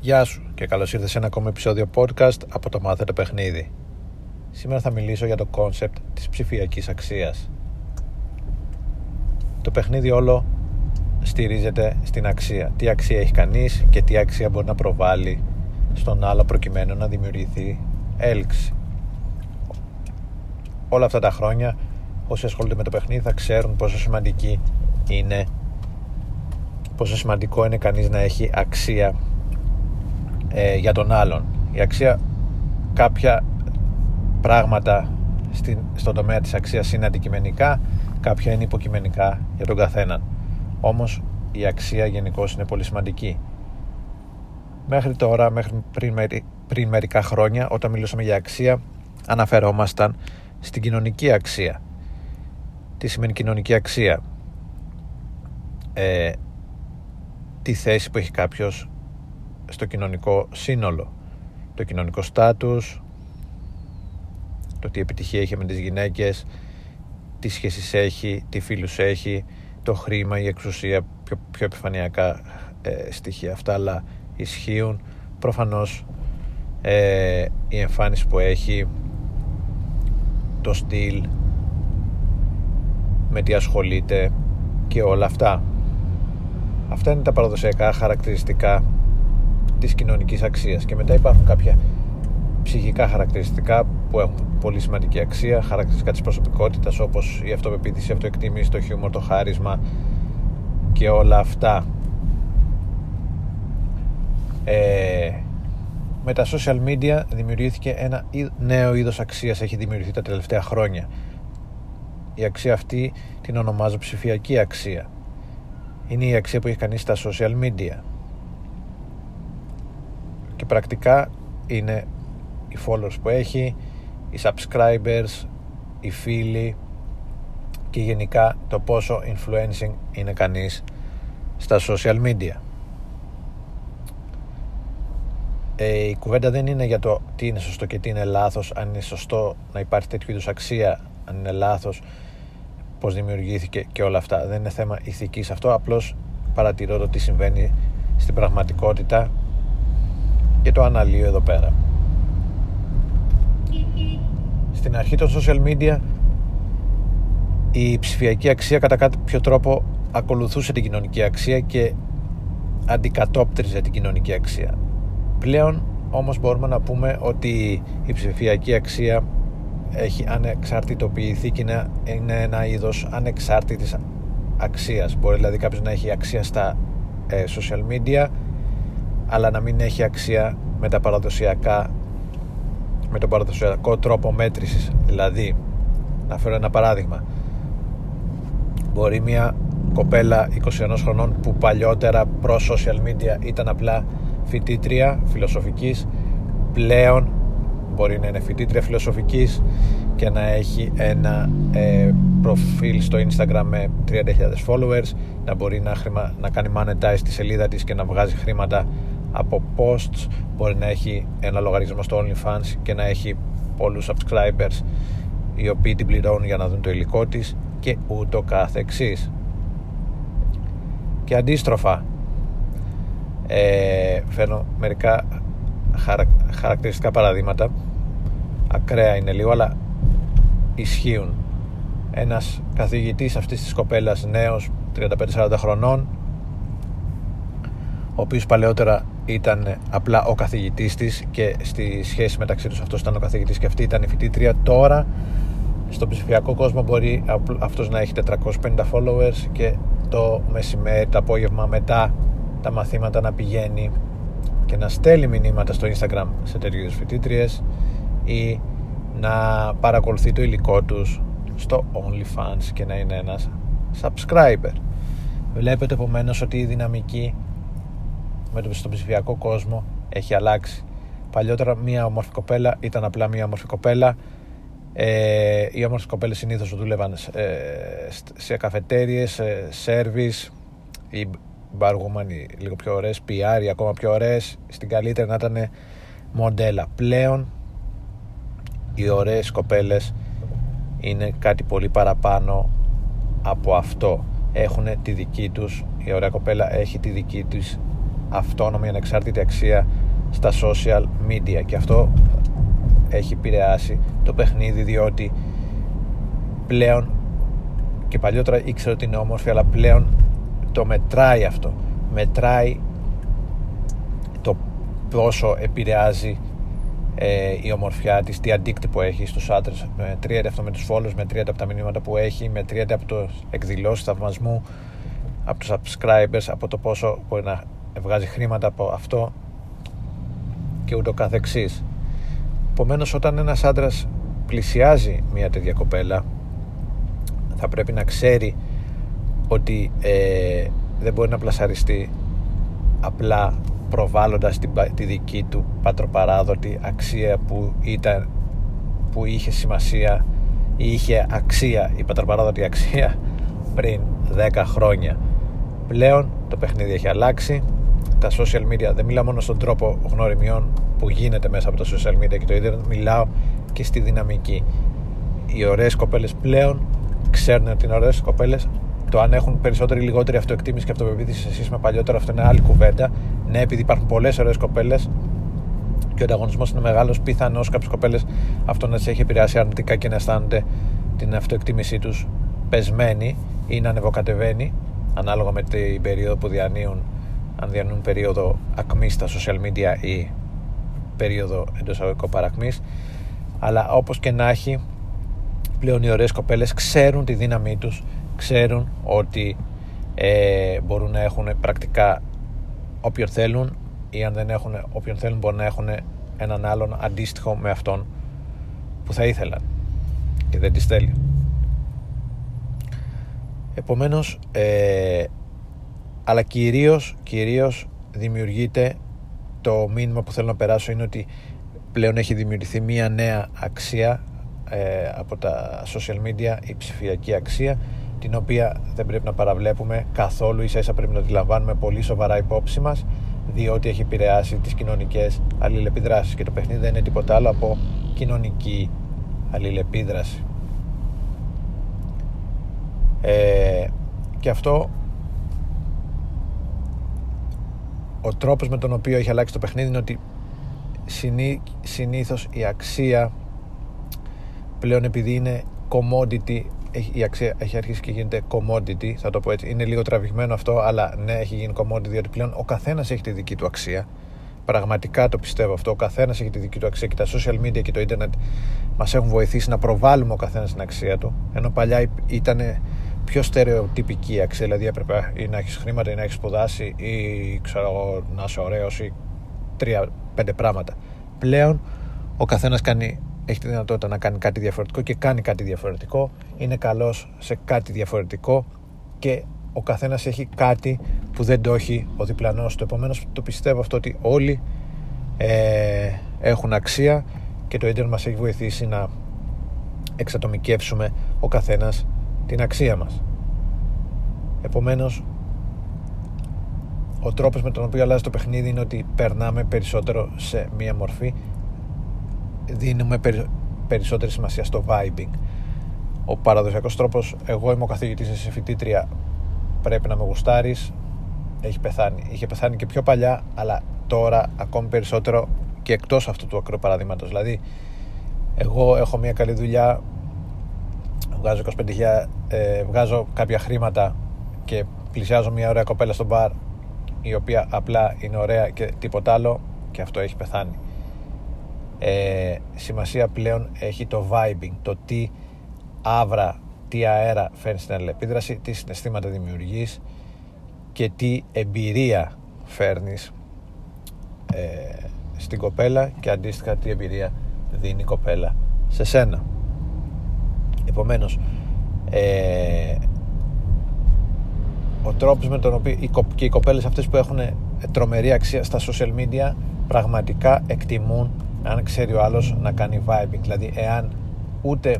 Γεια σου και καλώς ήρθες σε ένα ακόμα επεισόδιο podcast από το Μάθε το Παιχνίδι. Σήμερα θα μιλήσω για το concept της ψηφιακής αξίας. Το παιχνίδι όλο στηρίζεται στην αξία. Τι αξία έχει κανείς και τι αξία μπορεί να προβάλλει στον άλλο προκειμένου να δημιουργηθεί έλξη. Όλα αυτά τα χρόνια όσοι ασχολούνται με το παιχνίδι θα ξέρουν πόσο σημαντική είναι πόσο σημαντικό είναι κανείς να έχει αξία ε, για τον άλλον. Η αξία κάποια πράγματα στην, στον τομέα της αξίας είναι αντικειμενικά κάποια είναι υποκειμενικά για τον καθέναν. Όμως η αξία γενικώ είναι πολύ σημαντική. Μέχρι τώρα μέχρι πριν, πριν μερικά χρόνια όταν μιλούσαμε για αξία αναφερόμασταν στην κοινωνική αξία. Τι σημαίνει κοινωνική αξία; Ε, τη θέση που έχει κάποιος στο κοινωνικό σύνολο. Το κοινωνικό στάτους το τι επιτυχία έχει με τις γυναίκες τι σχέσεις έχει, τι φίλους έχει το χρήμα, η εξουσία πιο, πιο επιφανειακά ε, στοιχεία. Αυτά αλλά ισχύουν. Προφανώς ε, η εμφάνιση που έχει το στυλ με τι ασχολείται και όλα αυτά. Αυτά είναι τα παραδοσιακά χαρακτηριστικά της κοινωνικής αξίας. Και μετά υπάρχουν κάποια ψυχικά χαρακτηριστικά που έχουν πολύ σημαντική αξία χαρακτηριστικά της προσωπικότητας όπως η αυτοπεποίθηση, η αυτοεκτίμηση, το χιούμορ, το χάρισμα και όλα αυτά. Ε, με τα social media δημιουργήθηκε ένα νέο είδος αξίας έχει δημιουργηθεί τα τελευταία χρόνια. Η αξία αυτή την ονομάζω ψηφιακή αξία. Είναι η αξία που έχει κανείς στα social media. και πρακτικά είναι οι followers που έχει οι subscribers οι φίλοι και γενικά το πόσο influencing είναι κανείς στα social media. Ε, η κουβέντα δεν είναι για το τι είναι σωστό και τι είναι λάθος αν είναι σωστό να υπάρχει τέτοιου είδους αξία αν είναι λάθος πώς δημιουργήθηκε και όλα αυτά. Δεν είναι θέμα ηθικής αυτό απλώς παρατηρώ το τι συμβαίνει στην πραγματικότητα και το αναλύω εδώ πέρα. Στην αρχή των social media η ψηφιακή αξία κατά κάποιο τρόπο ακολουθούσε την κοινωνική αξία και αντικατόπτριζε την κοινωνική αξία. Πλέον όμως μπορούμε να πούμε ότι η ψηφιακή αξία έχει ανεξαρτητοποιηθεί και είναι ένα είδος ανεξάρτητης αξίας. Μπορεί δηλαδή κάποιος να έχει αξία στα ε, social media αλλά να μην έχει αξία με τα παραδοσιακά με τον παραδοσιακό τρόπο μέτρησης. Δηλαδή να φέρω ένα παράδειγμα. Μπορεί μια κοπέλα 21 χρονών που παλιότερα προς social media ήταν απλά φοιτήτρια φιλοσοφικής πλέον μπορεί να είναι φοιτήτρια φιλοσοφικής και να έχει ένα ε, προφίλ στο Instagram με 30.000 followers να μπορεί να, χρημα, να κάνει monetize τη σελίδα της και να βγάζει χρήματα από posts μπορεί να έχει ένα λογαριασμό στο OnlyFans και να έχει πολλούς subscribers οι οποίοι την πληρώνουν για να δουν το υλικό της και ούτω κάθε εξής και αντίστροφα ε, φέρνω μερικά χαρακτηριστικά παραδείγματα. Ακραία είναι λίγο αλλά ισχύουν. Ένας καθηγητής αυτής της κοπέλας νέος 35-40 χρονών ο οποίος παλαιότερα ήταν απλά ο καθηγητής της και στη σχέση μεταξύ τους αυτός ήταν ο καθηγητής και αυτή ήταν η φοιτήτρια. Τώρα στον ψηφιακό κόσμο μπορεί αυτός να έχει 450 followers και το μεσημέρι, το απόγευμα μετά τα μαθήματα να πηγαίνει και να στέλνει μηνύματα στο Instagram σε τέτοιους φοιτήτριες ή να παρακολουθεί το υλικό τους στο OnlyFans και να είναι ένας subscriber. Βλέπετε επομένως ότι η δυναμική με το στον ψηφιακό κόσμο έχει αλλάξει. Παλιότερα μια όμορφη κοπέλα ήταν απλά μια όμορφη κοπέλα. Ε, οι όμορφες κοπέλες συνήθως δούλευαν ε, σε καφετέριες, σε σέρβις. Οι μπαργούμενοι λίγο πιο ωραίες PR ακόμα πιο ωραίες. Στην καλύτερη να ήταν μοντέλα. Πλέον οι ωραίες κοπέλες είναι κάτι πολύ παραπάνω από αυτό. Έχουν τη δική τους η ωραία κοπέλα έχει τη δική τους αυτόνομη ανεξάρτητη αξία στα social media και αυτό έχει επηρεάσει το παιχνίδι διότι πλέον και παλιότερα ήξερα ότι είναι όμορφη αλλά πλέον το μετράει αυτό μετράει το πόσο επηρεάζει ε, η ομορφιά της, τι αντίκτυπο έχει στους άντρες. Μετριέται αυτό με τους followers, μετριέται από τα μηνύματα που έχει, μετριέται από το εκδηλώσεις θαυμασμού, από τους subscribers, από το πόσο μπορεί να βγάζει χρήματα από αυτό και ούτω καθεξής. Επομένως, όταν ένας άντρας πλησιάζει μια τέτοια κοπέλα θα πρέπει να ξέρει ότι ε, δεν μπορεί να πλασαριστεί απλά προβάλλοντας την, τη δική του πατροπαράδοτη αξία που, ήταν, που είχε σημασία ή είχε αξία η πατροπαράδοτη αξία πριν 10 χρόνια πλέον το παιχνίδι έχει αλλάξει τα social media δεν μιλάω μόνο στον τρόπο γνωριμιών που γίνεται μέσα από τα social media και το internet μιλάω και στη δυναμική οι ωραίες κοπέλες πλέον ξέρουν ότι είναι ωραίες κοπέλες το αν έχουν περισσότερη ή λιγότερη αυτοεκτίμηση και αυτοπεποίθηση σε σχέση με παλιότερα, αυτό είναι άλλη κουβέντα. Ναι, επειδή υπάρχουν πολλές ωραίες κοπέλες και ο ανταγωνισμός είναι μεγάλος, πιθανώς κάποιες κοπέλες αυτό να τις έχει επηρεάσει αρνητικά και να αισθάνονται την αυτοεκτίμησή τους πεσμένη ή να ανεβοκατεβαίνει ανάλογα με την περίοδο που διανύουν αν διανύουν περίοδο ακμή στα social media ή περίοδο εντός αγωγικών παρακμής. αλλά όπως και να έχει πλέον οι ωραίες κοπέλες ξέρουν τη δύναμή τους ξέρουν ότι ε, μπορούν να έχουν πρακτικά όποιον θέλουν ή αν δεν έχουν όποιον θέλουν μπορούν να έχουν έναν άλλον αντίστοιχο με αυτόν που θα ήθελαν και δεν τις θέλει επομένως ε, αλλά κυρίως, κυρίως δημιουργείται το μήνυμα που θέλω να περάσω είναι ότι πλέον έχει δημιουργηθεί μια νέα αξία ε, από τα social media η ψηφιακή αξία την οποία δεν πρέπει να παραβλέπουμε καθόλου. Ίσα ίσα πρέπει να τη λαμβάνουμε πολύ σοβαρά υπόψη μας διότι έχει επηρεάσει τις κοινωνικές αλληλεπιδράσεις. Και το παιχνίδι δεν είναι τίποτα άλλο από κοινωνική αλληλεπίδραση. Ε, και αυτό ο τρόπος με τον οποίο έχει αλλάξει το παιχνίδι είναι ότι συνή, συνήθως η αξία πλέον επειδή είναι commodity η αξία έχει αρχίσει και γίνεται commodity, θα το πω έτσι. Είναι λίγο τραβηγμένο αυτό, αλλά ναι, έχει γίνει commodity, διότι πλέον ο καθένας έχει τη δική του αξία. Πραγματικά το πιστεύω αυτό. Ο καθένας έχει τη δική του αξία και τα social media και το internet μας έχουν βοηθήσει να προβάλλουμε ο καθένας την αξία του. Ενώ παλιά ήταν πιο στερεοτυπική η αξία, δηλαδή έπρεπε ή να έχεις χρήματα ή να έχεις σπουδάσει ή ξέρω εγώ να είσαι ωραίος ή τρία-πέντε πράγματα. Πλέον ο καθένας κάνει έχει τη δυνατότητα να κάνει κάτι διαφορετικό και κάνει κάτι διαφορετικό, είναι καλός σε κάτι διαφορετικό και ο καθένας έχει κάτι που δεν το έχει ο διπλανός του. Επομένως το πιστεύω αυτό ότι όλοι ε, έχουν αξία και το ίντερνετ μας έχει βοηθήσει να εξατομικεύσουμε ο καθένας την αξία μας. Επομένως ο τρόπος με τον οποίο αλλάζει το παιχνίδι είναι ότι περνάμε περισσότερο σε μία μορφή δίνουμε περισσότερη σημασία στο vibing. Ο παραδοσιακός τρόπος, εγώ είμαι ο καθηγητής, εσύ φοιτήτρια, πρέπει να με γουστάρεις, έχει πεθάνει. Είχε πεθάνει και πιο παλιά, αλλά τώρα ακόμη περισσότερο και εκτός αυτού του ακρού παραδείγματος. Δηλαδή, εγώ έχω μια καλή δουλειά, βγάζω 25.000, ε, βγάζω κάποια χρήματα και πλησιάζω μια ωραία κοπέλα στο μπαρ η οποία απλά είναι ωραία και τίποτα άλλο και αυτό έχει πεθάνει ε, σημασία πλέον έχει το vibing, το τι άβρα, τι αέρα φέρνει στην αλληλεπίδραση, τι συναισθήματα δημιουργείς και τι εμπειρία φέρνεις ε, στην κοπέλα και αντίστοιχα τι εμπειρία δίνει η κοπέλα σε σένα. Επομένως, ε, ο τρόπος με τον οποίο και οι κοπέλες αυτές που έχουν τρομερή αξία στα social media πραγματικά εκτιμούν αν ξέρει ο άλλος να κάνει vibing. Δηλαδή εάν ούτε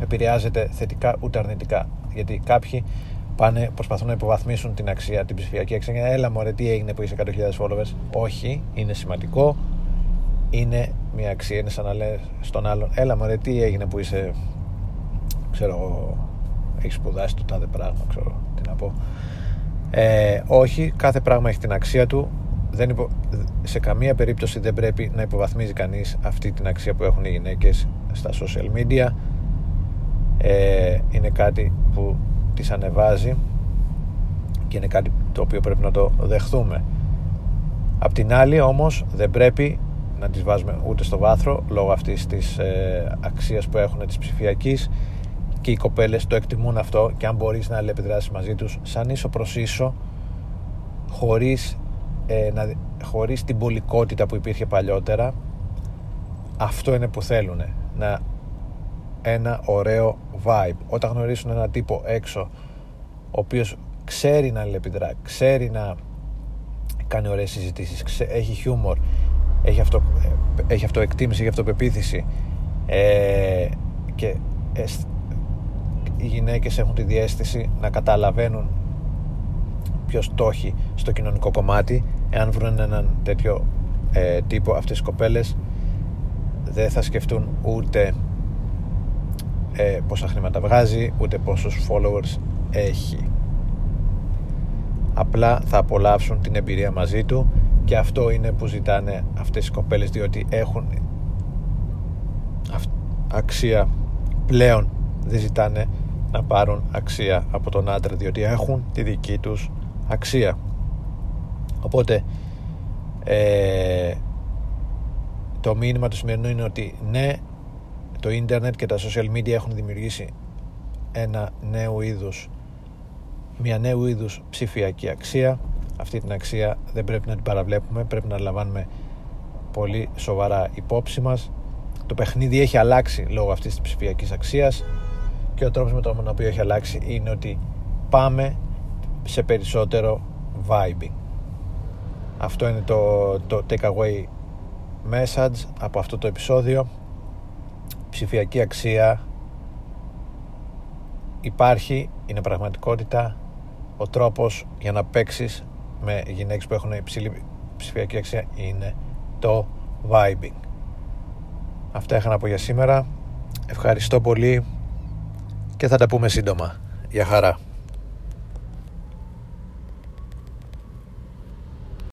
επηρεάζεται θετικά ούτε αρνητικά. Γιατί κάποιοι πάνε, προσπαθούν να υποβαθμίσουν την αξία, την ψηφιακή αξία έλα μωρέ τι έγινε που είσαι 100.000 followers όχι, είναι σημαντικό. Είναι μια αξία, είναι σαν να λέει στον άλλον έλα μωρέ τι έγινε που είσαι ξέρω εγώ έχεις σπουδάσει το τάδε πράγμα ξέρω τι να πω. Ε, όχι, κάθε πράγμα έχει την αξία του. Δεν υπο... σε καμία περίπτωση δεν πρέπει να υποβαθμίζει κανείς αυτή την αξία που έχουν οι γυναίκες στα social media. Ε, είναι κάτι που τις ανεβάζει και είναι κάτι το οποίο πρέπει να το δεχθούμε. Απ' την άλλη όμως δεν πρέπει να τις βάζουμε ούτε στο βάθρο λόγω αυτής της ε, αξίας που έχουν της ψηφιακής και οι κοπέλες το εκτιμούν αυτό και αν μπορείς να αλληλεπιδράσεις μαζί τους σαν ίσο προς ίσο χωρίς, ε, να, χωρίς την πολικότητα που υπήρχε παλιότερα αυτό είναι που θέλουν να ένα ωραίο vibe. Όταν γνωρίσουν έναν τύπο έξω ο οποίος ξέρει να αλληλεπιδρά ξέρει να κάνει ωραίες συζητήσεις έχει χιούμορ έχει, αυτό, έχει αυτοεκτίμηση, έχει αυτοπεποίθηση ε, και ε, οι γυναίκες έχουν τη διέστηση να καταλαβαίνουν ποιος το έχει στο κοινωνικό κομμάτι. Εάν βρουν έναν τέτοιο ε, τύπο αυτές οι κοπέλες δεν θα σκεφτούν ούτε ε, πόσα χρήματα βγάζει ούτε πόσους followers έχει. Απλά θα απολαύσουν την εμπειρία μαζί του και αυτό είναι που ζητάνε αυτές οι κοπέλες διότι έχουν αξία πλέον. Δεν ζητάνε να πάρουν αξία από τον άντρα διότι έχουν τη δική τους αξία. Οπότε ε, το μήνυμα του σημερινού είναι ότι ναι το ίντερνετ και τα social media έχουν δημιουργήσει ένα νέο είδους μια νέου είδους ψηφιακή αξία. Αυτή την αξία δεν πρέπει να την παραβλέπουμε πρέπει να λαμβάνουμε πολύ σοβαρά υπόψη μας. Το παιχνίδι έχει αλλάξει λόγω αυτής της ψηφιακής αξίας και ο τρόπος με τον οποίο έχει αλλάξει είναι ότι πάμε σε περισσότερο vibing. Αυτό είναι το, το takeaway message από αυτό το επεισόδιο. Ψηφιακή αξία. Υπάρχει, είναι πραγματικότητα ο τρόπος για να παίξεις με γυναίκες που έχουν υψηλή ψηφιακή αξία είναι το vibing. Αυτά είχα να πω για σήμερα. Ευχαριστώ πολύ και θα τα πούμε σύντομα. Γεια χαρά.